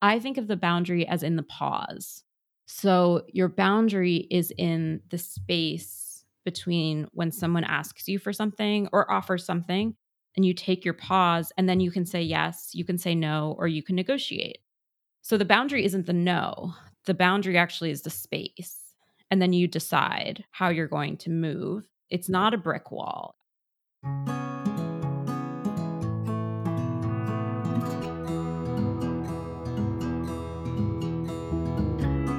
I think of the boundary as in the pause. So your boundary is in the space between when someone asks you for something or offers something and you take your pause and then you can say yes, you can say no, or you can negotiate. So the boundary isn't the no, the boundary actually is the space. And then you decide how you're going to move. It's not a brick wall.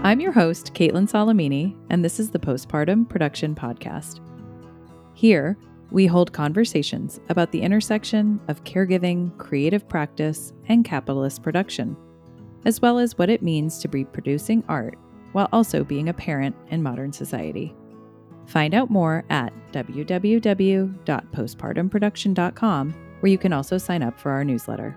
I'm your host, Kaitlin Solimine, and this is the Postpartum Production Podcast. Here, we hold conversations about the intersection of caregiving, creative practice, and capitalist production, as well as what it means to be producing art while also being a parent in modern society. Find out more at www.postpartumproduction.com, where you can also sign up for our newsletter.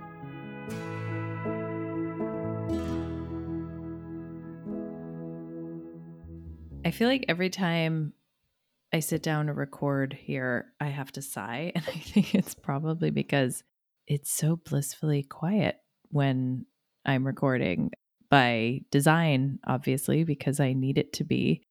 Feel like every time I sit down to record here, I have to sigh. And I think it's probably because it's so blissfully quiet when I'm recording by design, obviously, because I need it to be.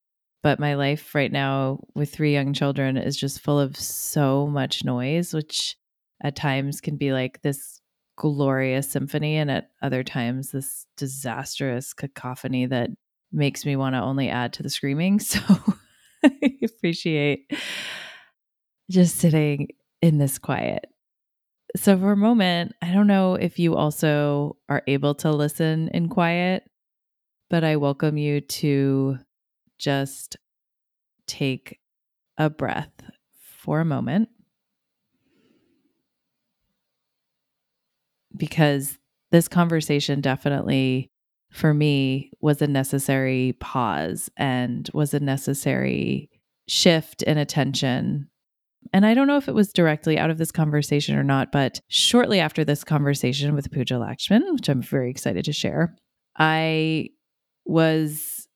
But my life right now with three young children is just full of so much noise, which at times can be like this glorious symphony, and at other times, this disastrous cacophony that makes me want to only add to the screaming. So I appreciate just sitting in this quiet. So, for a moment, I don't know if you also are able to listen in quiet, but I welcome you to just take a breath for a moment because this conversation definitely for me was a necessary pause and was a necessary shift in attention. And I don't know if it was directly out of this conversation or not, but shortly after this conversation with Pooja Lakshmin, which I'm very excited to share, I was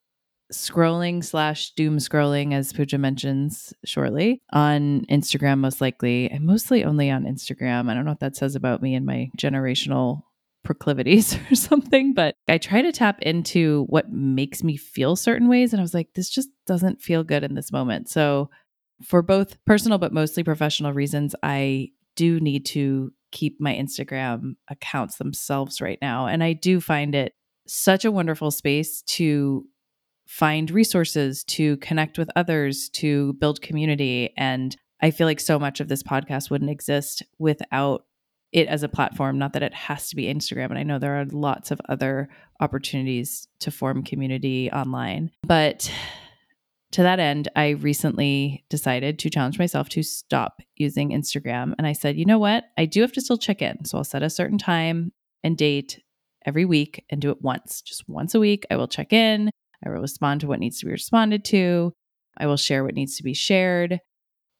scrolling slash doom scrolling, as Pooja mentions shortly, on Instagram, most likely, and mostly only on Instagram. I don't know what that says about me and my generational proclivities or something, but I try to tap into what makes me feel certain ways. And I was like, this just doesn't feel good in this moment. So, for both personal but mostly professional reasons, I do need to keep my Instagram accounts themselves right now. And I do find it such a wonderful space to find resources, to connect with others, to build community. And I feel like so much of this podcast wouldn't exist without it as a platform. Not that it has to be Instagram. And I know there are lots of other opportunities to form community online. But to that end, I recently decided to challenge myself to stop using Instagram. And I said, you know what? I do have to still check in. So I'll set a certain time and date every week and do it once, just once a week. I will check in. I will respond to what needs to be responded to. I will share what needs to be shared.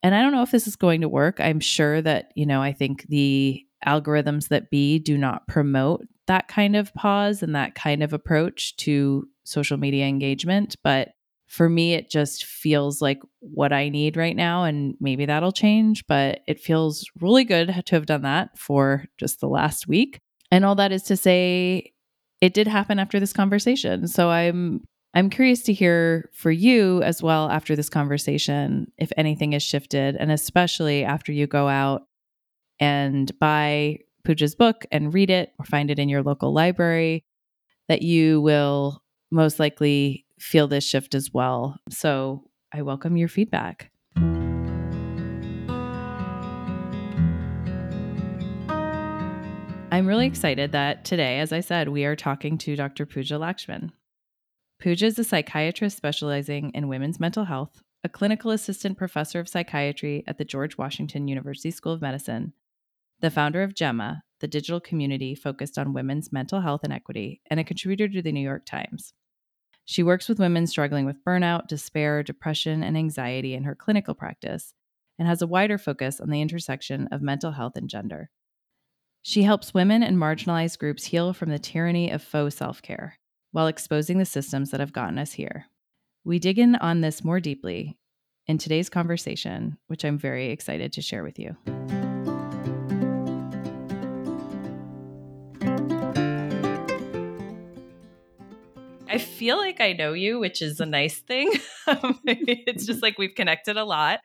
And I don't know if this is going to work. I'm sure that, you know, I think the algorithms that be do not promote that kind of pause and that kind of approach to social media engagement. But for me, it just feels like what I need right now. And maybe that'll change, but it feels really good to have done that for just the last week. And all that is to say, it did happen after this conversation. So I'm I'm curious to hear for you as well after this conversation if anything has shifted and especially after you go out and buy Pooja's book and read it or find it in your local library, that you will most likely feel this shift as well. So I welcome your feedback. I'm really excited that today, as I said, we are talking to Dr. Pooja Lakshmin. Pooja is a psychiatrist specializing in women's mental health, a clinical assistant professor of psychiatry at the George Washington University School of Medicine, the founder of Gemma, the digital community focused on women's mental health and equity, and a contributor to the New York Times. She works with women struggling with burnout, despair, depression, and anxiety in her clinical practice and has a wider focus on the intersection of mental health and gender. She helps women and marginalized groups heal from the tyranny of faux self care while exposing the systems that have gotten us here. We dig in on this more deeply in today's conversation, which I'm very excited to share with you. I feel like I know you, which is a nice thing. it's just like we've connected a lot.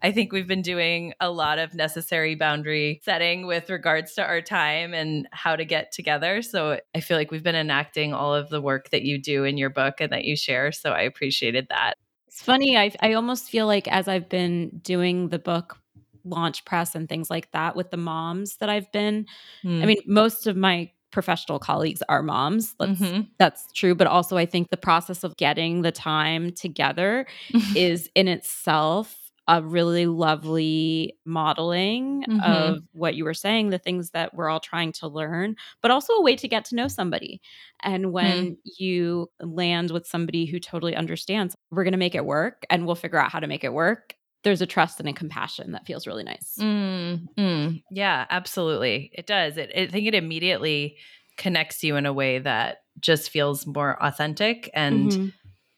I think we've been doing a lot of necessary boundary setting with regards to our time and how to get together. So I feel like we've been enacting all of the work that you do in your book and that you share. So I appreciated that. It's funny. I, I almost feel like as I've been doing the book launch press and things like that with the moms that I've been, mm. I mean, most of my professional colleagues are moms. That's, mm-hmm. that's true. But also, I think the process of getting the time together is in itself a really lovely modeling mm-hmm. of what you were saying, the things that we're all trying to learn, but also a way to get to know somebody. And when mm. you land with somebody who totally understands, we're going to make it work and we'll figure out how to make it work. There's a trust and a compassion that feels really nice. Mm, mm. Yeah, absolutely. It does. It, I think it immediately connects you in a way that just feels more authentic and mm-hmm.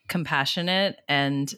compassionate and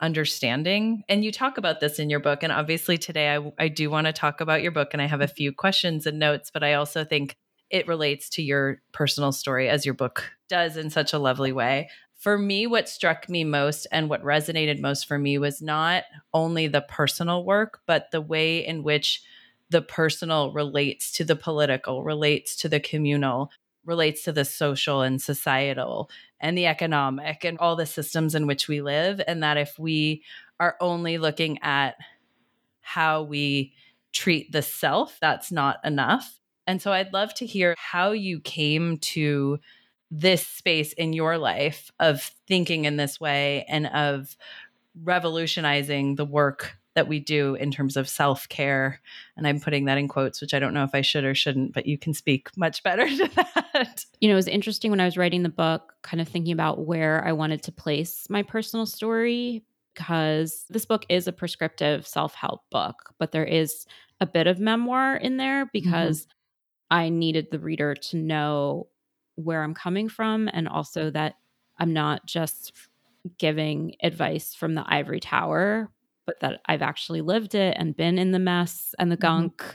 understanding. And you talk about this in your book. And obviously, today I, I do want to talk about your book and I have a few questions and notes, but I also think it relates to your personal story as your book does in such a lovely way. For me, what struck me most and what resonated most for me was not only the personal work, but the way in which the personal relates to the political, relates to the communal, relates to the social and societal and the economic and all the systems in which we live. And that if we are only looking at how we treat the self, that's not enough. And so I'd love to hear how you came to this space in your life of thinking in this way and of revolutionizing the work that we do in terms of self care. And I'm putting that in quotes, which I don't know if I should or shouldn't, but you can speak much better to that. You know, it was interesting when I was writing the book, kind of thinking about where I wanted to place my personal story, because this book is a prescriptive self help book, but there is a bit of memoir in there mm-hmm. because mm-hmm. I needed the reader to know where I'm coming from and also that I'm not just giving advice from the ivory tower, but that I've actually lived it and been in the mess and the mm-hmm. gunk mm-hmm.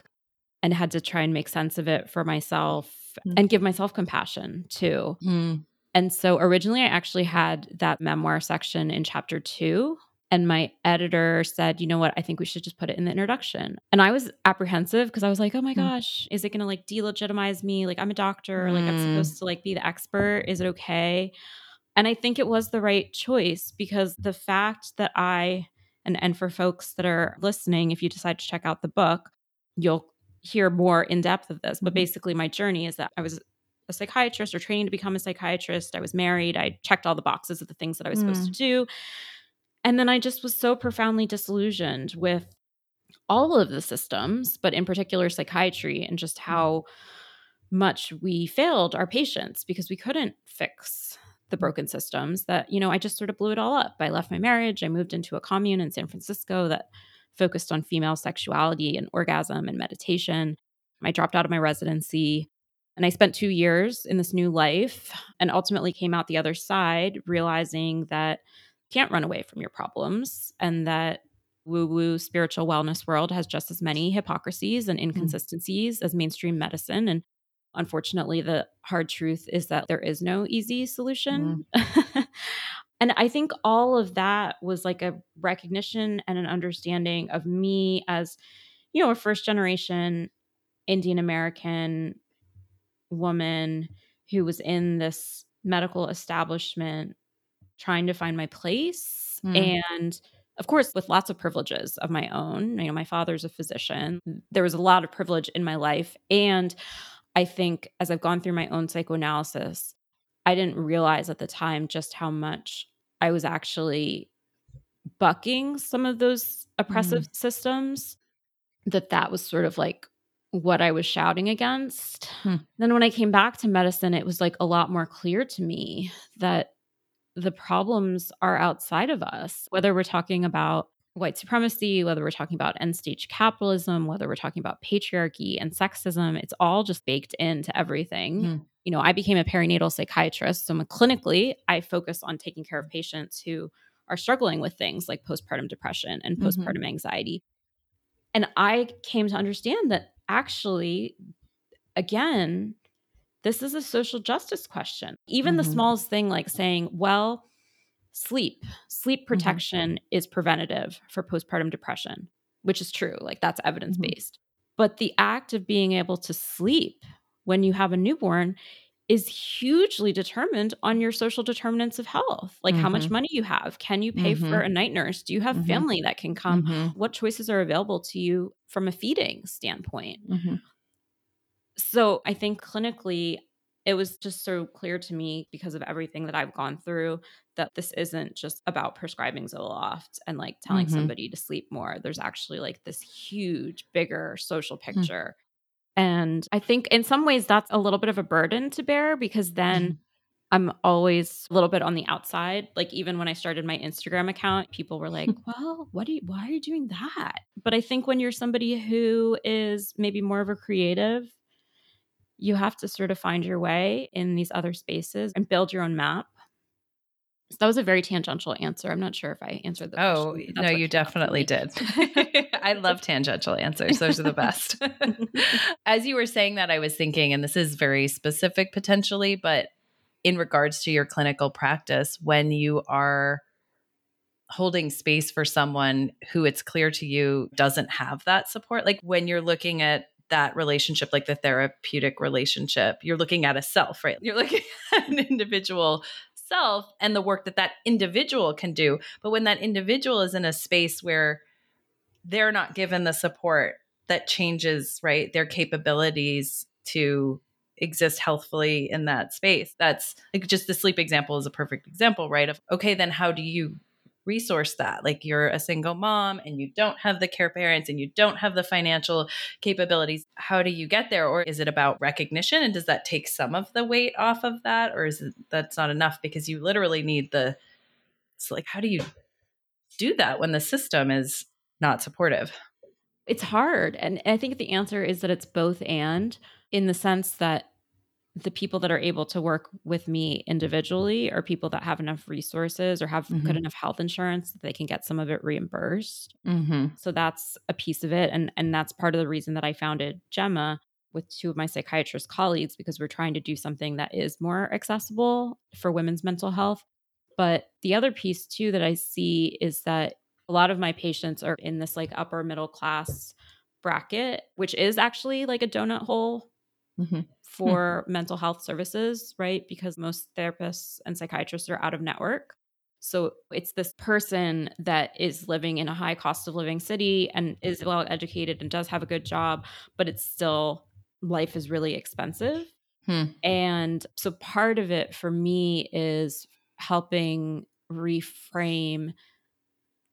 and had to try and make sense of it for myself mm-hmm. and give myself compassion too. Mm. And so originally I actually had that memoir section in chapter two. And my editor said, you know what? I think we should just put it in the introduction. And I was apprehensive because I was like, oh my mm. gosh, is it going to like delegitimize me? Like I'm a doctor, mm. like I'm supposed to like be the expert. Is it okay? And I think it was the right choice because the fact that I and and for folks that are listening, if you decide to check out the book, you'll hear more in depth of this. But mm-hmm. basically, my journey is that I was a psychiatrist or training to become a psychiatrist. I was married. I checked all the boxes of the things that I was mm. supposed to do. And then I just was so profoundly disillusioned with all of the systems, but in particular psychiatry and just mm. how much we failed our patients because we couldn't fix the broken systems that, you know, I just sort of blew it all up. I left my marriage. I moved into a commune in San Francisco that focused on female sexuality and orgasm and meditation. I dropped out of my residency and I spent two years in this new life and ultimately came out the other side realizing that can't run away from your problems and that woo woo spiritual wellness world has just as many hypocrisies and mm. inconsistencies mm. as mainstream medicine. And Unfortunately, the hard truth is that there is no easy solution. Mm. and I think all of that was like a recognition and an understanding of me as, you know, a first generation Indian American woman who was in this medical establishment trying to find my place mm. and of course with lots of privileges of my own you know my father's a physician there was a lot of privilege in my life and I think as I've gone through my own psychoanalysis, I didn't realize at the time just how much I was actually bucking some of those oppressive mm. systems that that was sort of like what I was shouting against. Hmm. Then when I came back to medicine it was like a lot more clear to me that the problems are outside of us whether we're talking about white supremacy, whether we're talking about end stage capitalism, whether we're talking about patriarchy and sexism, it's all just baked into everything. Mm. You know, I became a perinatal psychiatrist. So clinically, I focus on taking care of patients who are struggling with things like postpartum depression and mm-hmm. postpartum mm-hmm. anxiety. And I came to understand that actually, again, this is a social justice question. Even Mhm. the smallest thing like saying, well, sleep, sleep protection is preventative for postpartum depression, which is true. Like that's evidence based. But the act of being able to sleep when you have a newborn is hugely determined on your social determinants of health. Like how much Mhm. money you have. Can you pay for Mhm. a night nurse? Do you have Mhm. family that can come? Mhm. What choices are available to you from a feeding standpoint? So I think clinically, it was just so clear to me because of everything that I've gone through that this isn't just about prescribing Zoloft and like telling Mhm. somebody to sleep more. There's actually like this huge, bigger social Hmm. picture. And I think in some ways that's a little bit of a burden to bear because then Mhm. I'm always a little bit on the outside. Like even when I started my Instagram account, people were like, "Well, what do you why are you doing that?" But I think when you're somebody who is maybe more of a creative, you have to sort of find your way in these other spaces and build your own map. So that was a very tangential answer. I'm not sure if I answered the Oh, question. but no, you came up for definitely did. I love tangential answers. Those are the best. As you were saying that, I was thinking, and this is very specific potentially, but in regards to your clinical practice, when you are holding space for someone who it's clear to you doesn't have that support, like when you're looking at that relationship, like the therapeutic relationship, you're looking at a self, right? You're looking at an individual self and the work that that individual can do. But when that individual is in a space where they're not given the support that changes, right, their capabilities to exist healthfully in that space. That's like just the sleep example is a perfect example, right? Of okay, then how do you resource that? Like you're a single mom and you don't have the care parents and you don't have the financial capabilities. How do you get there? Or is it about recognition? And does that take some of the weight off of that? Or is it that's not enough because you literally need the it's like how do you do that when the system is not supportive? It's hard. And I think the answer is that it's both and in the sense that the people that are able to work with me individually are people that have enough resources or have good Mhm. enough health insurance that they can get some of it reimbursed. Mm-hmm. So that's a piece of it. And and that's part of the reason that I founded Gemma with two of my psychiatrist colleagues because we're trying to do something that is more accessible for women's mental health. But the other piece too that I see is that a lot of my patients are in this like upper middle class bracket, which is actually like a donut hole Mhm. for mental health services, right? Because most therapists and psychiatrists are out of network. So it's this person that is living in a high cost of living city and is well educated and does have a good job, but it's still life is really expensive. Hmm. And so part of it for me is helping reframe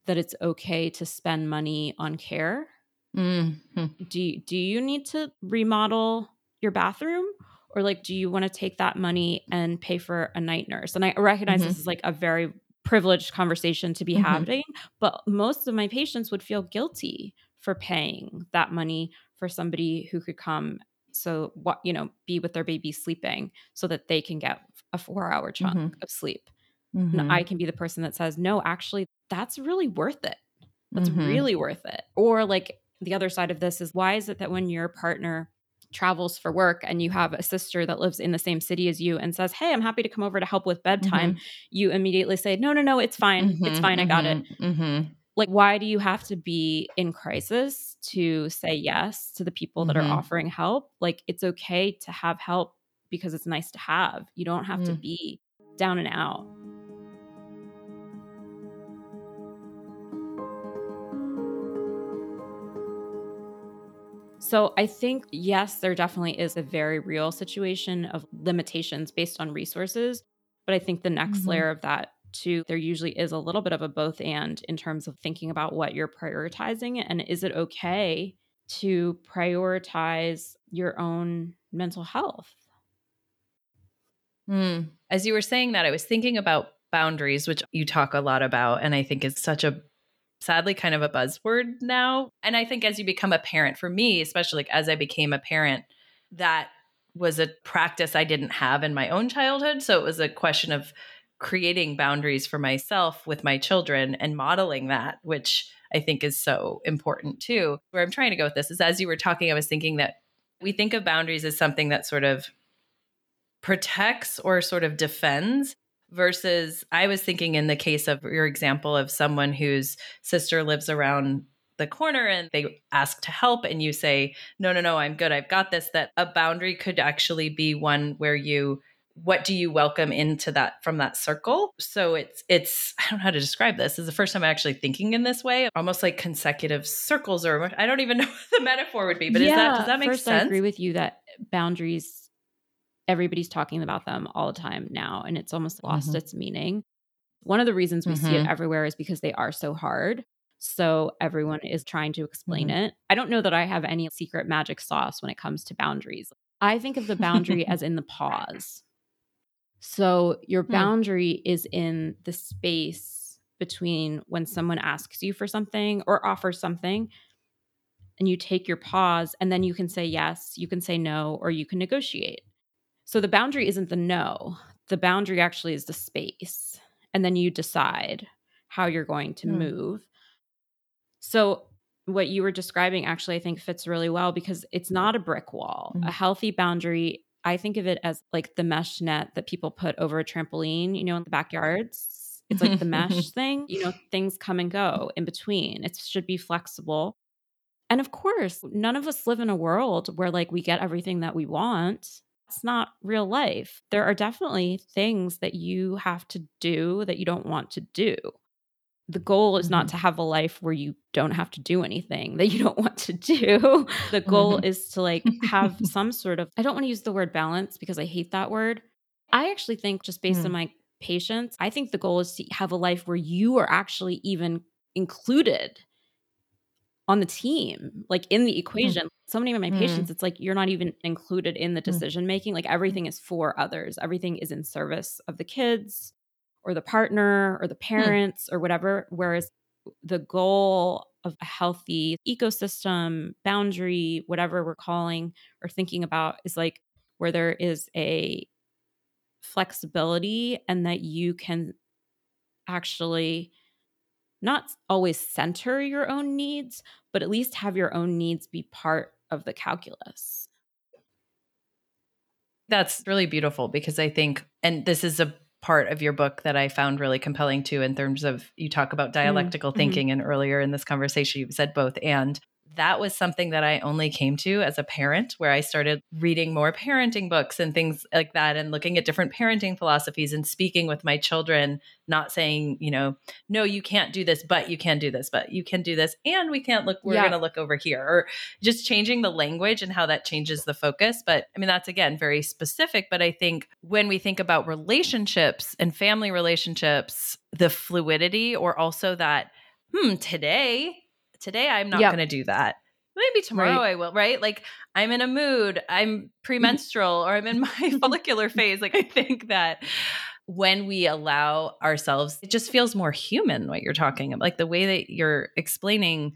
that it's okay to spend money on care. Mm-hmm. Do do you need to remodel your bathroom or like do you want to take that money and pay for a night nurse? And I recognize Mhm. this is like a very privileged conversation to be Mhm. having, but most of my patients would feel guilty for paying that money for somebody who could come so what you know be with their baby sleeping so that they can get a 4-hour chunk Mhm. of sleep. Mm-hmm. And I can be the person that says, "No, actually that's really worth it." That's Mhm. really worth it. Or like the other side of this is why is it that when your partner travels for work and you have a sister that lives in the same city as you and says, "Hey, I'm happy to come over to help with bedtime." You immediately say, "No, no, no, it's fine. It's fine. I got it." Mm-hmm. Like why do you have to be in crisis to say yes to the people that are offering help? Like it's okay to have help because it's nice to have. You don't have to Mm. be down and out. So I think, yes, there definitely is a very real situation of limitations based on resources. But I think the next Mhm. layer of that, too, there usually is a little bit of a both and in terms of thinking about what you're prioritizing. And is it okay to prioritize your own mental health? Mm. As you were saying that, I was thinking about boundaries, which you talk a lot about, and I think is such a sadly kind of a buzzword now. And I think as you become a parent, for me, especially like as I became a parent, that was a practice I didn't have in my own childhood. So it was a question of creating boundaries for myself with my children and modeling that, which I think is so important too. Where I'm trying to go with this is as you were talking, I was thinking that we think of boundaries as something that sort of protects or sort of defends versus I was thinking in the case of your example of someone whose sister lives around the corner and they ask to help and you say no no no I'm good. I've got this that a boundary could actually be one where you what do you welcome into that from that circle? So it's it's i don't know how to describe this. this is the first time i'm actually thinking in this way almost like consecutive circles or i don't even know what the metaphor would be but yeah, is that does that make first sense? i agree with you that boundaries everybody's talking about them all the time now and it's almost lost mm-hmm. its meaning one of the reasons we mm-hmm. see it mm-hmm. everywhere is because they are so hard so everyone is trying to explain mm-hmm. it i don't know that i have any secret magic sauce when it comes to boundaries i think of the boundary as in the pause so your hmm. boundary is in the space between when someone asks you for something or offers something and you take your pause and then you can say yes, you can say no, or you can negotiate. So the boundary isn't the no, the boundary actually is the space. And then you decide how you're going to hmm. move. So what you were describing actually I think fits really well because it's not a brick wall. Mm-hmm. A healthy boundary I think of it as like the mesh net that people put over a trampoline, you know, in the backyards. It's like the mesh thing, you know, things come and go in between. It should be flexible. And of course, none of us live in a world where like we get everything that we want. It's not real life. There are definitely things that you have to do that you don't want to do the goal is mm-hmm. not to have a life where you don't have to do anything that you don't want to do. The goal mm-hmm. is to like have some sort of I don't want to use the word balance because I hate that word. I actually think just based mm. on my patients, I think the goal is to have a life where you are actually even included on the team, like in the equation. Mm. So many of my mm. patients, it's like you're not even included in the mm. decision making. Like everything is for others. Everything is in service of the kids or the partner or the parents or whatever. Whereas the goal of a healthy ecosystem, boundary, whatever we're calling or thinking about is like where there is a flexibility and that you can actually not always center your own needs, but at least have your own needs be part of the calculus. That's really beautiful because I think, and this is a part of your book that I found really compelling too, in terms of you talk about mm-hmm. dialectical mm-hmm. thinking. And earlier in this conversation, you said both and that was something that I only came to as a parent, where I started reading more parenting books and things like that, and looking at different parenting philosophies and speaking with my children, not saying, you know, no, you can't do this, but you can do this, but you can do this, and we can't look, we're yeah. going to look over here, or just changing the language and how that changes the focus. But I mean, that's again very specific. But I think when we think about relationships and family relationships, the fluidity, or also that, hmm, today, today I'm not yep. going to do that. Maybe tomorrow right. I will, right? Like I'm in a mood, I'm mm-hmm. premenstrual, or I'm in my follicular phase. Like I think that when we allow ourselves, it just feels more human what you're talking about. Like the way that you're explaining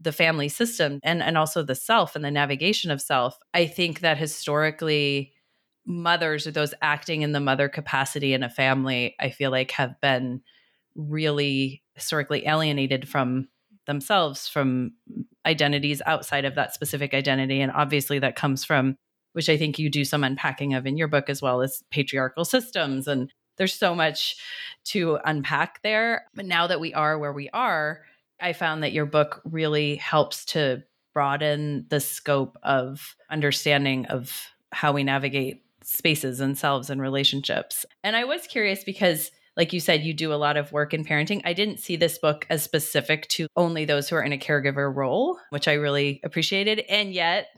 the family system and, and also the self and the navigation of self. I think that historically, mothers or those acting in the mother capacity in a family, I feel like have been really historically alienated from themselves from identities outside of that specific identity. And obviously, that comes from, which I think you do some unpacking of in your book as well as patriarchal systems. And there's so much to unpack there. But now that we are where we are, I found that your book really helps to broaden the scope of understanding of how we navigate spaces and selves and relationships. And I was curious because like you said, you do a lot of work in parenting. I didn't see this book as specific to only those who are in a caregiver role, which I really appreciated. And yet,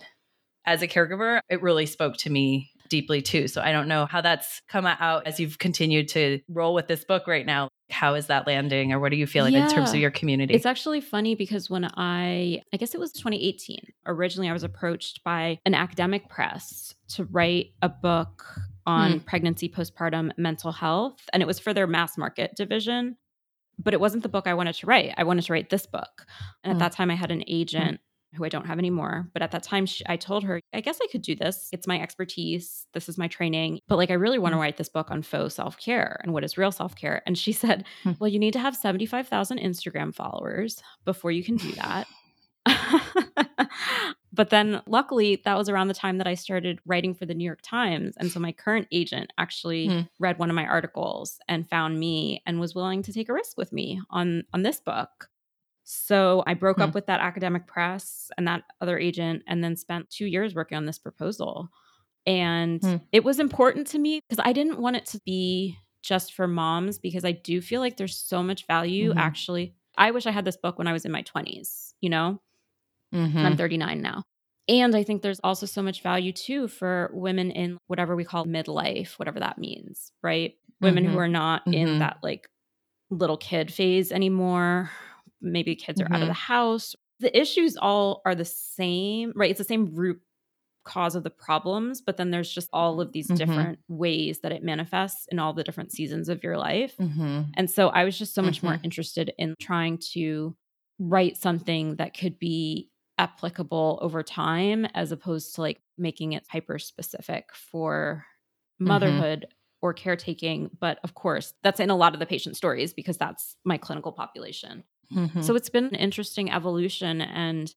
as a caregiver, it really spoke to me deeply too. So I don't know how that's come out as you've continued to roll with this book right now. How is that landing or what are you feeling yeah. in terms of your community? It's actually funny because when I I guess it was 2018, originally I was approached by an academic press to write a book on mm. pregnancy, postpartum, mental health. And it was for their mass market division. But it wasn't the book I wanted to write. I wanted to write this book. And mm. at that time, I had an agent mm. who I don't have anymore. But at that time, she, I told her, I guess I could do this. It's my expertise. This is my training. But like, I really want to mm. write this book on faux self care and what is real self care. And she said, hmm. Well, you need to have 75,000 Instagram followers before you can do that. But then luckily, that was around the time that I started writing for the New York Times. And so my current agent actually hmm. read one of my articles and found me and was willing to take a risk with me on, on this book. So I broke hmm. up with that academic press and that other agent and then spent two years working on this proposal. And hmm. it was important to me because I didn't want it to be just for moms because I do feel like there's so much value mm-hmm. actually. I wish I had this book when I was in my 20s, you know? Mm-hmm. I'm 39 now. And I think there's also so much value too for women in whatever we call midlife, whatever that means, right? Women mm-hmm. who are not in mm-hmm. that like little kid phase anymore. Maybe kids are out of mm-hmm. the house. The issues all are the same, right? It's the same root cause of the problems, but then there's just all of these mm-hmm. different ways that it manifests in all the different seasons of your life. Mm-hmm. And so I was just so much mm-hmm. more interested in trying to write something that could be applicable over time as opposed to like making it hyper specific for mm-hmm. motherhood or caretaking. But of course, that's in a lot of the patient stories because that's my clinical population. Mm-hmm. So it's been an interesting evolution. And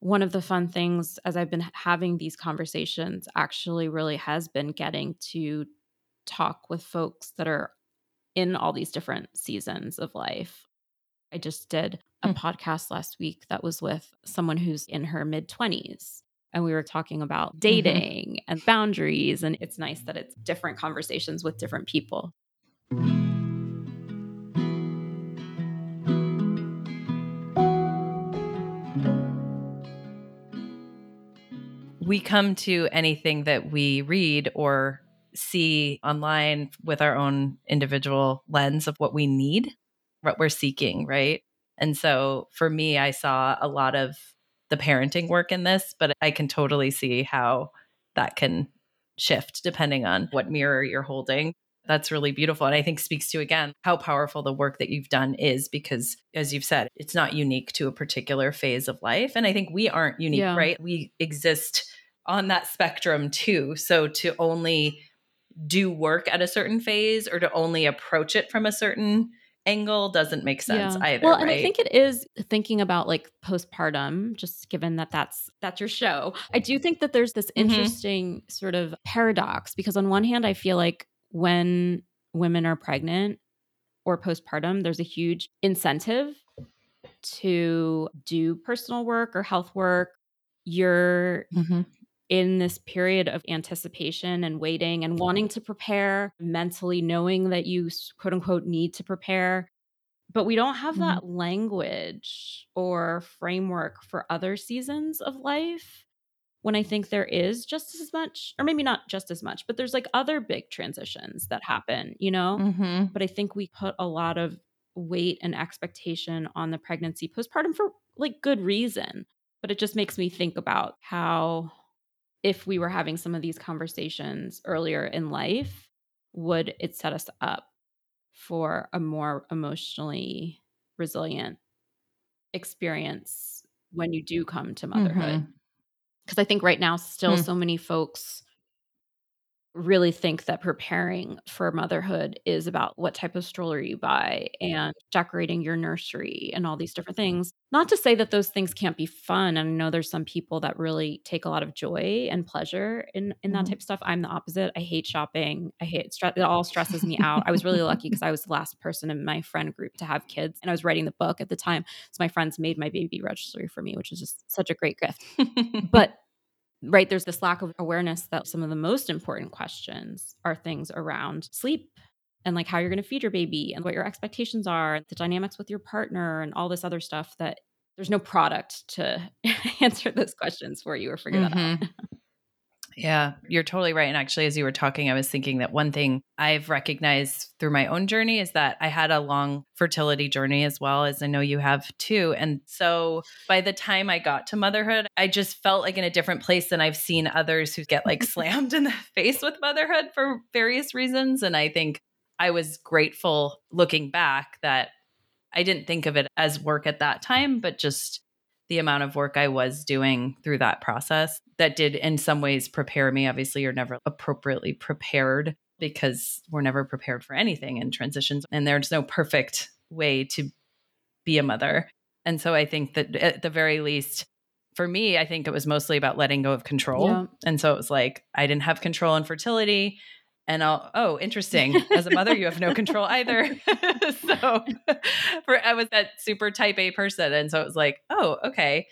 one of the fun things as I've been having these conversations actually really has been getting to talk with folks that are in all these different seasons of life. I just did a mm. podcast last week that was with someone who's in her mid 20s. And we were talking about mm-hmm. dating mm-hmm. and boundaries. And it's nice that it's different conversations with different people. we come to anything that we read or see online with our own individual lens of what we need, what we're seeking, right? And so for me, I saw a lot of the parenting work in this, but I can totally see how that can shift depending on what mirror you're holding. That's really beautiful. And I think speaks to again how powerful the work that you've done is because, as you've said, it's not unique to a particular phase of life. And I think we aren't unique, yeah. right? We exist on that spectrum too. So to only do work at a certain phase or to only approach it from a certain angle doesn't make sense yeah. either. Well, right? and I think it is thinking about like postpartum, just given that that's that's your show. I do think that there's this mm-hmm. interesting mm-hmm. sort of paradox because on one hand, I feel like when women are pregnant or postpartum, there's a huge incentive to do personal work or health work. You're mm-hmm in this period of anticipation and waiting and wanting to prepare mentally, knowing that you quote unquote need to prepare. But we don't have mm-hmm. that language or framework for other seasons of life when I think there is just as much, or maybe not just as much, but there's like other big transitions that happen, you know? Mm-hmm. But I think we put a lot of weight and expectation on the pregnancy postpartum for like good reason. But it just makes me think about how if we were having some of these conversations earlier in life, would it set us up for a more emotionally resilient experience when you do come to motherhood? Because mm-hmm. I think right now, still mm. so many folks really think that preparing for motherhood is about what type of stroller you buy and decorating your nursery and all these different things. Not to say that those things can't be fun. And I know there's some people that really take a lot of joy and pleasure in in that mm-hmm. type of stuff. I'm the opposite. I hate shopping. I hate it all stresses me out. I was really lucky because I was the last person in my friend group to have kids and I was writing the book at the time. So my friends made my baby registry for me, which is just such a great gift. but right there's this lack of awareness that some of the most important questions are things around sleep and like how you're going to feed your baby and what your expectations are the dynamics with your partner and all this other stuff that there's no product to answer those questions for you or figure mm-hmm. that out mm-hmm. Yeah, you're totally right. And actually, as you were talking, I was thinking that one thing I've recognized through my own journey is that I had a long fertility journey as well, as I know you have too. And so by the time I got to motherhood, I just felt like in a different place than I've seen others who get like slammed in the face with motherhood for various reasons. And I think I was grateful looking back that I didn't think of it as work at that time, but just the amount of work I was doing through that process that did in some ways prepare me. Obviously, you're never appropriately prepared because we're never prepared for anything in transitions and there's no perfect way to be a mother. And so I think that at the very least for me, I think it was mostly about letting go of control. Yeah. And so it was like I didn't have control in fertility. And I'll, oh, interesting. As a mother, you have no control either. so for, I was that super type A person. And so it was like, oh, okay.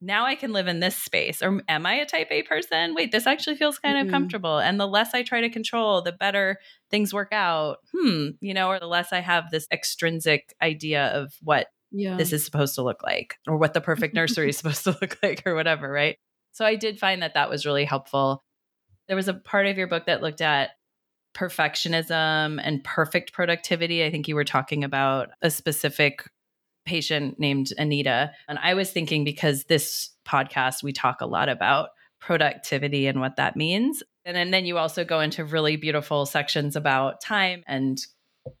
Now I can live in this space. Or am I a type A person? Wait, this actually feels kind mm-hmm. of comfortable. And the less I try to control, the better things work out. Hmm, you know, or the less I have this extrinsic idea of what yeah. this is supposed to look like or what the perfect nursery is supposed to look like or whatever, right? So I did find that that was really helpful. There was a part of your book that looked at perfectionism and perfect productivity. I think you were talking about a specific patient named Anita. And I was thinking because this podcast, we talk a lot about productivity and what that means. And then, then you also go into really beautiful sections about time and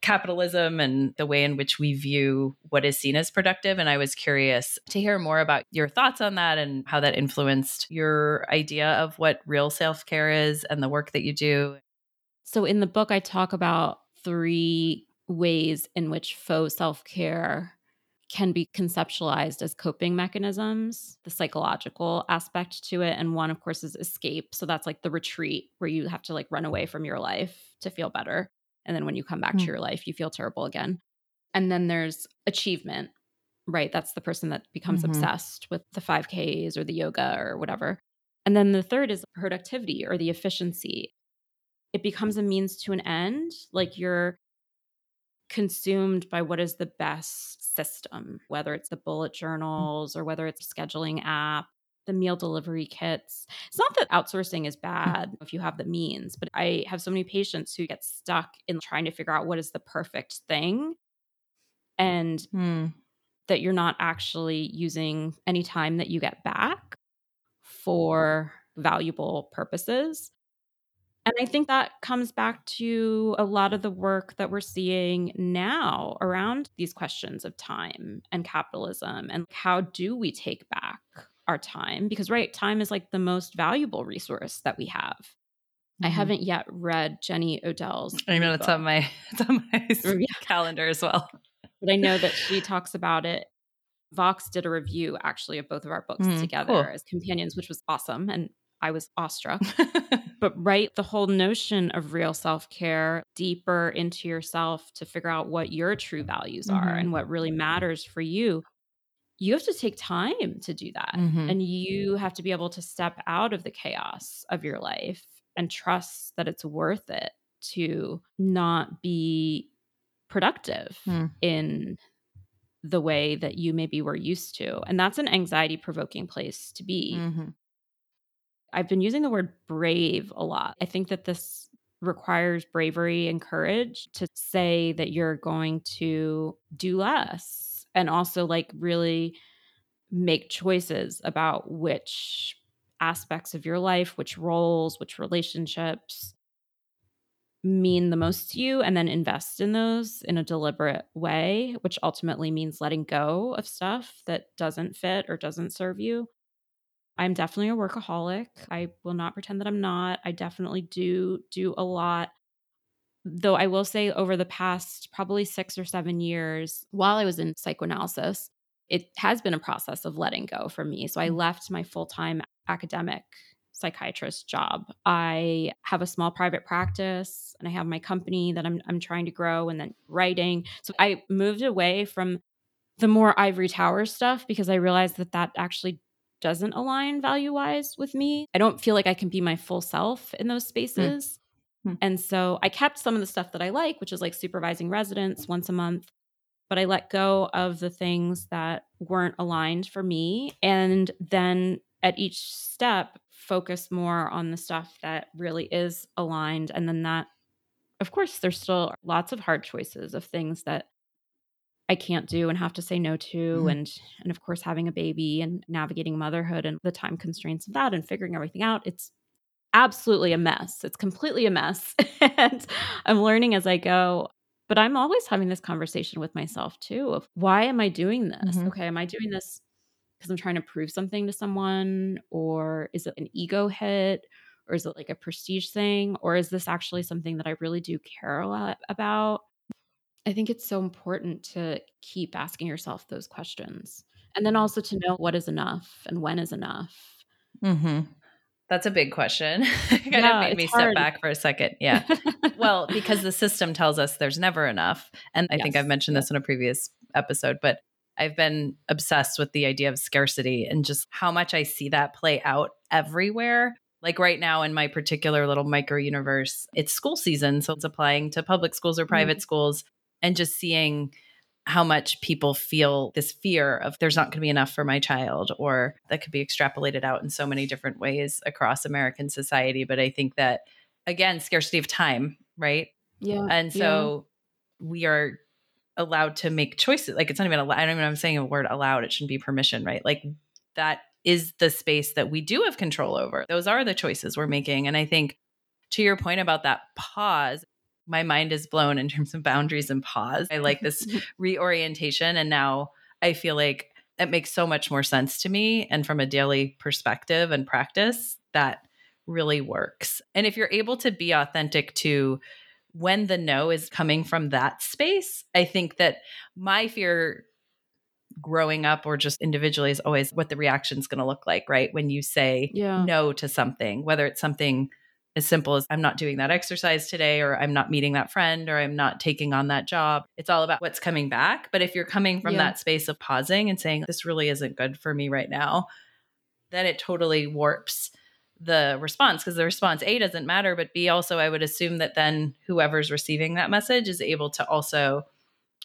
capitalism and the way in which we view what is seen as productive. And I was curious to hear more about your thoughts on that and how that influenced your idea of what real self care is and the work that you do. So, in the book, I talk about three ways in which faux self care can be conceptualized as coping mechanisms, the psychological aspect to it. And one, of course, is escape. So, that's like the retreat where you have to like run away from your life to feel better. And then when you come back mm. to your life, you feel terrible again. And then there's achievement, right? That's the person that becomes mm-hmm. obsessed with the 5Ks or the yoga or whatever. And then the third is productivity or the efficiency. It becomes a means to an end. Like you're consumed by what is the best system, whether it's the bullet mm. journals or whether it's a scheduling app the meal delivery kits. It's not that outsourcing is mm. bad if you have the means, but I have so many patients who get stuck in trying to figure out what is the perfect thing and hmm. that you're not actually using any time that you get back for valuable purposes. And I think that comes back to a lot of the work that we're seeing now around these questions of time and capitalism and how do we take back our time because right time is like the most valuable resource that we have mm-hmm. i haven't yet read jenny odell's i know it's on my it's on my yeah. calendar as well but i know that she talks about it vox did a review actually of both of our books mm, together cool. as companions which was awesome and i was awestruck but right the whole notion of real self-care deeper into yourself to figure out what your true values mm-hmm. are and what really matters for you you have to take time to do that. Mm-hmm. And you have to be able to step out of the chaos of your life and trust that it's worth it to not be productive mm. in the way that you maybe were used to. And that's an anxiety provoking place to be. Mm-hmm. I've been using the word brave a lot. I think that this requires bravery and courage to say that you're going to do less and also like really make choices about which aspects of your life, which roles, which relationships mean the most to you, and then invest in those in a deliberate way, which ultimately means letting go of stuff that doesn't fit or doesn't serve you. I'm definitely a workaholic. I will not pretend that I'm not. I definitely do do a lot though I will say over the past probably six or seven years, while I was in psychoanalysis, it has been a process of letting go for me. So I mm. left my full time academic psychiatrist job. I have a small private practice and I have my company that I'm, I'm trying to grow and then writing. So I moved away from the more ivory tower stuff because I realized that that actually doesn't align value wise with me. I don't feel like I can be my full self in those mm. spaces. Hmm. And so I kept some of the stuff that I like, which is like supervising residents once a month, but I let go of the things that weren't aligned for me. And then at each step, focus more on the stuff that really is aligned. And then that, of course, there's still lots of hard choices of things that I can't do and have to say no to mm-hmm. and and of course having a baby and navigating motherhood and the time constraints of that and figuring everything out it's absolutely a mess. It's completely a mess. and I'm learning as I go. But I'm always having this conversation with myself too of why am I doing this? Mm-hmm. Okay, am I doing this because I'm trying to prove something to someone? Or is it an ego hit? Or is it like a prestige thing? Or is this actually something that I really do care a lot about? I think it's so important to keep asking yourself those questions And then also to know what is enough and when is enough. Mm-hmm. That's a big question. kind yeah, of made me hard. step back for a second. Yeah. well, because the system tells us there's never enough. And I yes. think I've mentioned this in a previous episode, but I've been obsessed with the idea of scarcity and just how much I see that play out everywhere. Like right now in my particular little micro universe, it's school season. So it's applying to public schools or private mm-hmm. schools and just seeing how much people feel this fear of there's not going to be enough for my child, or that could be extrapolated out in so many different ways across American society. But I think that, again, scarcity of time, right? Yeah. And so yeah. we are allowed to make choices. Like it's not even allowed. I don't even I'm saying a word allowed. It shouldn't be permission, right? Like that is the space that we do have control over. Those are the choices we're making. And I think to your point about that pause, my mind is blown in terms of boundaries and pause. I like this reorientation. And now I feel like it makes so much more sense to me. And from a daily perspective and practice, that really works. And if you're able to be authentic to when the no is coming from that space, I think that my fear growing up or just individually is always what the reaction is going to look like, right? When you say yeah. no to something, whether it's something as simple as I'm not doing that exercise today, or I'm not meeting that friend, or I'm not taking on that job. It's all about what's coming back. But if you're coming from yeah. that space of pausing and saying, this really isn't good for me right now, then it totally warps the response because the response A doesn't matter, but B also, I would assume that then whoever's receiving that message is able to also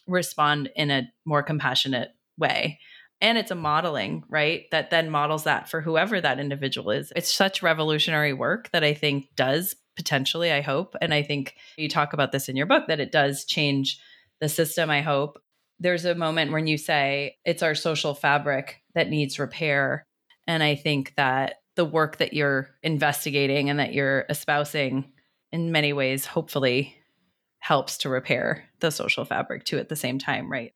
respond in a more compassionate way and it's a modeling right that then models that for whoever that individual is. It's such revolutionary work that i think does potentially i hope and i think you talk about this in your book that it does change the system i hope. There's a moment when you say it's our social fabric that needs repair and i think that the work that you're investigating and that you're espousing in many ways hopefully helps to repair the social fabric too at the same time, right?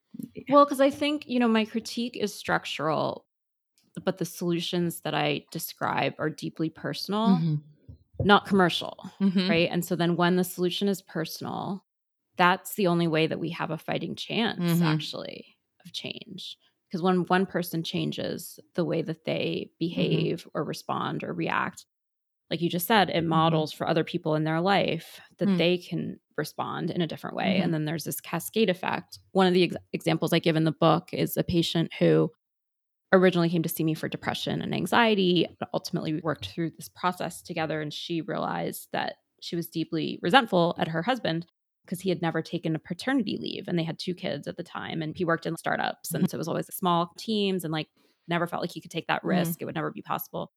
Well, because I think, you know, my critique is structural, but the solutions that I describe are deeply personal, mm-hmm. not commercial, mm-hmm. right? And so then when the solution is personal, that's the only way that we have a fighting chance, mm-hmm. actually, of change. Because when one person changes the way that they mm-hmm. behave or respond or react, like you just said, it mm-hmm. models for other people in their life that mm. they can respond in a different way. Mm-hmm. And then there's this cascade effect. One of the ex- examples I give in the book is a patient who originally came to see me for depression and anxiety, but ultimately we worked through this process together. And she realized that she was deeply resentful at her husband because he had never taken a paternity leave and they had two kids at the time and he worked in startups mm-hmm. and so it was always small teams and like never felt like he could take that mm-hmm. risk mm-hmm. it would never be possible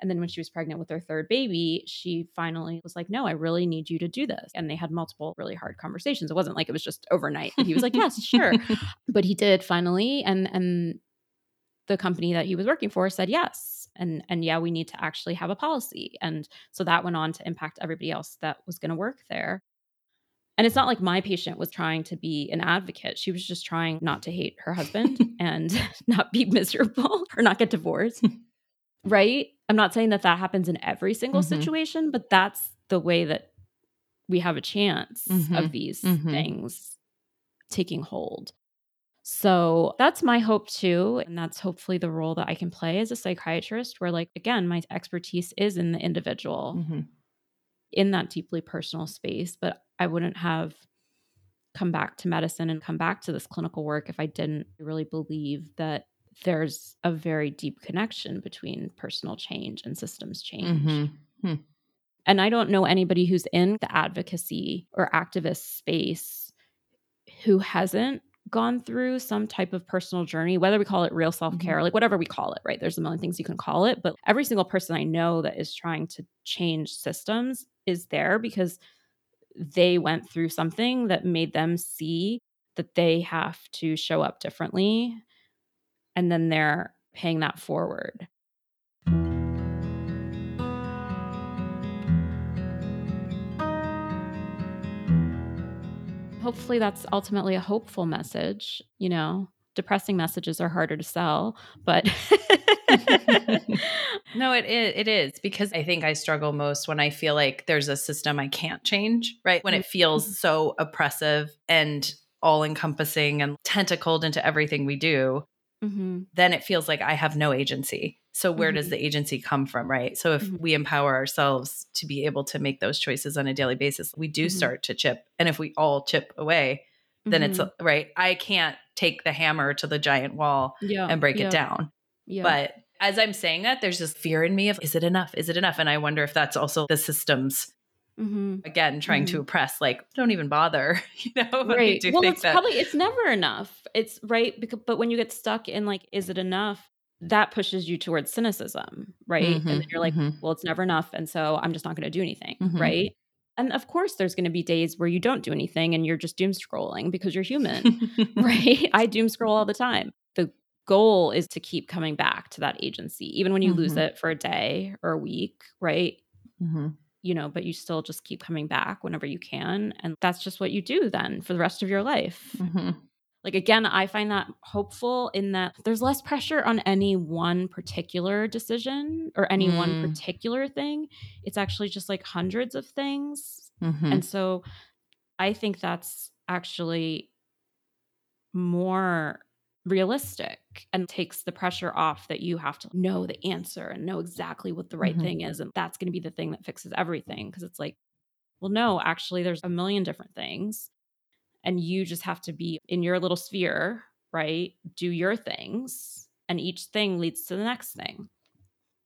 and then when she was pregnant with her third baby, she finally was like, No, I really need you to do this. And they had multiple really hard conversations. It wasn't like it was just overnight. he was like, Yes, sure. But he did finally. And and the company that he was working for said yes. And and yeah, we need to actually have a policy. And so that went on to impact everybody else that was going to work there. And it's not like my patient was trying to be an advocate. She was just trying not to hate her husband and not be miserable or not get divorced right? I'm not saying that that happens in every single mm-hmm. situation, but that's the way that we have a chance mm-hmm. of these mm-hmm. things taking hold. So that's my hope too. And that's hopefully the role that I can play as a psychiatrist, where, like, again, my expertise is in the individual, mm-hmm. in that deeply personal space. But I wouldn't have come back to medicine and come back to this clinical work if I didn't really believe that there's a very deep connection between personal change and systems change. Mm-hmm. Hmm. And I don't know anybody who's in the advocacy or activist space who hasn't gone through some type of personal journey, whether we call it real self care, mm-hmm. like whatever we call it, right? There's a million things you can call it. But every single person I know that is trying to change systems is there because they went through something that made them see that they have to show up differently and then they're paying that forward. Hopefully, that's ultimately a hopeful message. You know, depressing messages are harder to sell, but no, it is. It is because I think I struggle most when I feel like there's a system I can't change, right? When it feels mm-hmm. so oppressive and all encompassing and tentacled into everything we do Mm-hmm. then it feels like I have no agency. So where does Mhm. the agency come from, right? So if Mhm. we empower ourselves to be able to make those choices on a daily basis, we do Mhm. start to chip. And if we all chip away, then it's Mhm. right. I can't take the hammer to the giant wall yeah, and break yeah, it down. Yeah. But as I'm saying that, there's this fear in me of is it enough? Is it enough? And I wonder if that's also the systems Mhm. again trying to oppress. Like, don't even bother. You know, right. Well, it's that probably it's never enough. It's right because but when you get stuck in like, is it enough? That pushes you towards cynicism, right? And then Mhm, you're like, mhm. well, it's never enough, and so I'm just not going to do anything, Mhm. right? And of course, there's going to be days where you don't do anything and you're just doom scrolling because you're human, right? I doom scroll all the time. The goal is to keep coming back to that agency, even when you lose Mhm. it for a day or a week, right? Mhm. You know, but you still just keep coming back whenever you can. And that's just what you do then for the rest of your life. Mhm. Like, again, I find that hopeful in that there's less pressure on any one particular decision or any one Mm. particular thing. It's actually just like hundreds of things. Mhm. And so I think that's actually more realistic and takes the pressure off that you have to know the answer and know exactly what the right Mhm. thing is. And that's going to be the thing that fixes everything. Cause it's like, well, no, actually, there's a million different things. And you just have to be in your little sphere, right? Do your things. And each thing leads to the next thing.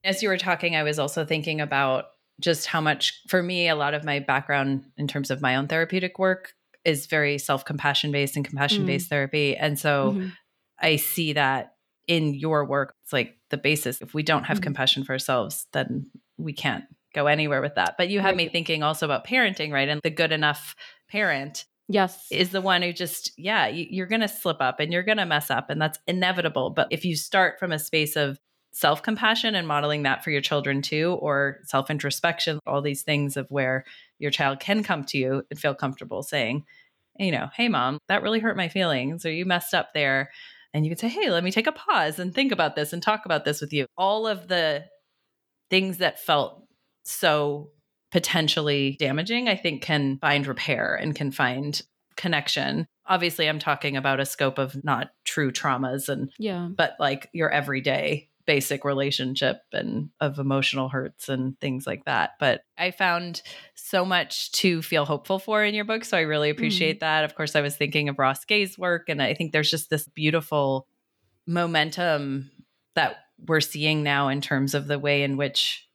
As you were talking, I was also thinking about just how much, for me, a lot of my background in terms of my own therapeutic work is very self compassion based and compassion based therapy. And so Mhm. I see that in your work. It's like the basis. If we don't have Mhm. compassion for ourselves, then we can't go anywhere with that. But you had me thinking also about parenting, right? And the good enough parent Yes. is the one who just, yeah, you're going to slip up and you're going to mess up, and that's inevitable. But if you start from a space of self compassion and modeling that for your children too, or self introspection, all these things of where your child can come to you and feel comfortable saying, you know, hey, mom, that really hurt my feelings, or you messed up there. And you can say, hey, let me take a pause and think about this and talk about this with you. All of the things that felt so potentially damaging, I think can find repair and can find connection. Obviously, I'm talking about a scope of not true traumas and yeah. but like your everyday basic relationship and of emotional hurts and things like that. But I found so much to feel hopeful for in your book. So I really mm-hmm. appreciate that. Of course, I was thinking of Ross Gay's work, and I think there's just this beautiful momentum that we're seeing now in terms of the way in which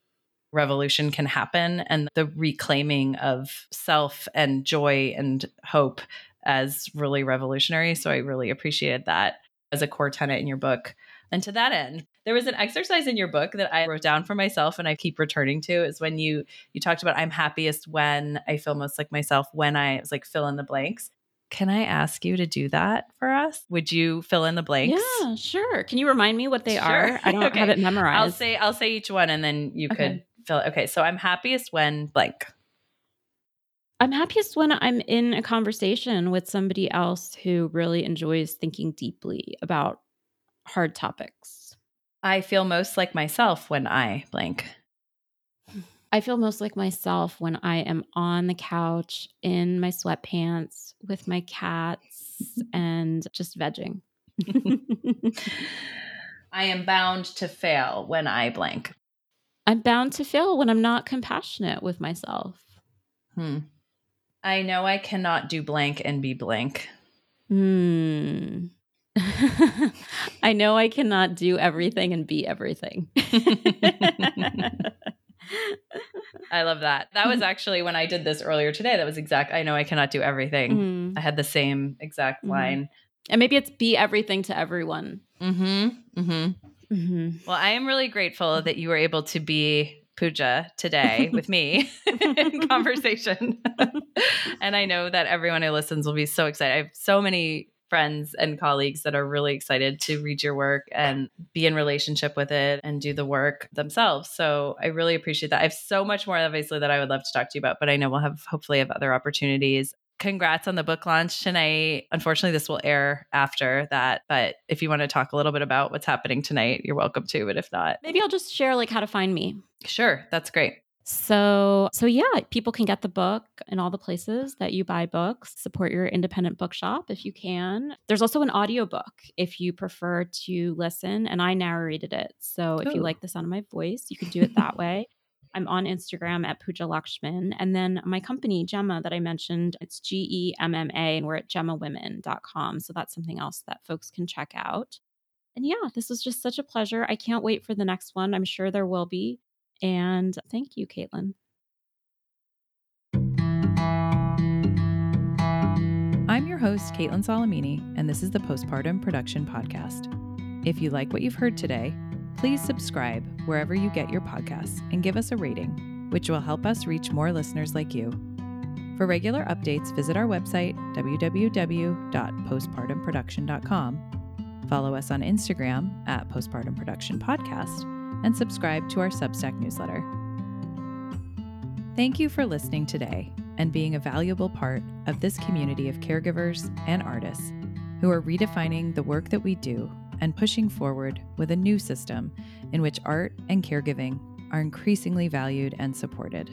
revolution can happen and the reclaiming of self and joy and hope as really revolutionary. So I really appreciated that as a core tenet in your book. And to that end, there was an exercise in your book that I wrote down for myself and I keep returning to is when you you talked about I'm happiest when I feel most like myself when I was like fill in the blanks. Can I ask you to do that for us? Would you fill in the blanks? Yeah, sure. Can you remind me what they Sure. are? I don't Okay. have it memorized. I'll say I'll say each one and then you Okay. could fill it. Okay, so I'm happiest when blank. I'm happiest when I'm in a conversation with somebody else who really enjoys thinking deeply about hard topics. I feel most like myself when I blank. I feel most like myself when I am on the couch in my sweatpants with my cats and just vegging. I am bound to fail when I blank. I'm bound to fail when I'm not compassionate with myself. Hmm. I know I cannot do blank and be blank. Hmm. I know I cannot do everything and be everything. I love that. That was actually when I did this earlier today. That was exact. I know I cannot do everything. Mm. I had the same exact Mhm. line. And maybe it's be everything to everyone. Mm-hmm. Mm-hmm. Mm-hmm. Well, I am really grateful that you were able to be Pooja today with me in conversation. and I know that everyone who listens will be so excited. I have so many friends and colleagues that are really excited to read your work and be in relationship with it and do the work themselves. So I really appreciate that. I have so much more obviously that I would love to talk to you about, but I know we'll have hopefully have other opportunities. Congrats on the book launch tonight. Unfortunately, this will air after that, but if you want to talk a little bit about what's happening tonight, you're welcome to, but if not, Maybe I'll just share like how to find me. Sure, that's great. So, so yeah, people can get the book in all the places that you buy books. Support your independent bookshop if you can. There's also an audiobook if you prefer to listen, and I narrated it. So, if you oh. like the sound of my voice, you can do it that way. I'm on Instagram at Pooja Lakshmin. And then my company, Gemma, that I mentioned, it's G E M M A, and we're at gemmawomen.com. So that's something else that folks can check out. And yeah, this was just such a pleasure. I can't wait for the next one. I'm sure there will be. And thank you, Kaitlin. I'm your host, Kaitlin Solimine, and this is the Postpartum Production Podcast. If you like what you've heard today, please subscribe wherever you get your podcasts and give us a rating, which will help us reach more listeners like you. For regular updates, visit our website, www.postpartumproduction.com. Follow us on Instagram at Postpartum Production Podcast and subscribe to our Substack newsletter. Thank you for listening today and being a valuable part of this community of caregivers and artists who are redefining the work that we do and pushing forward with a new system in which art and caregiving are increasingly valued and supported.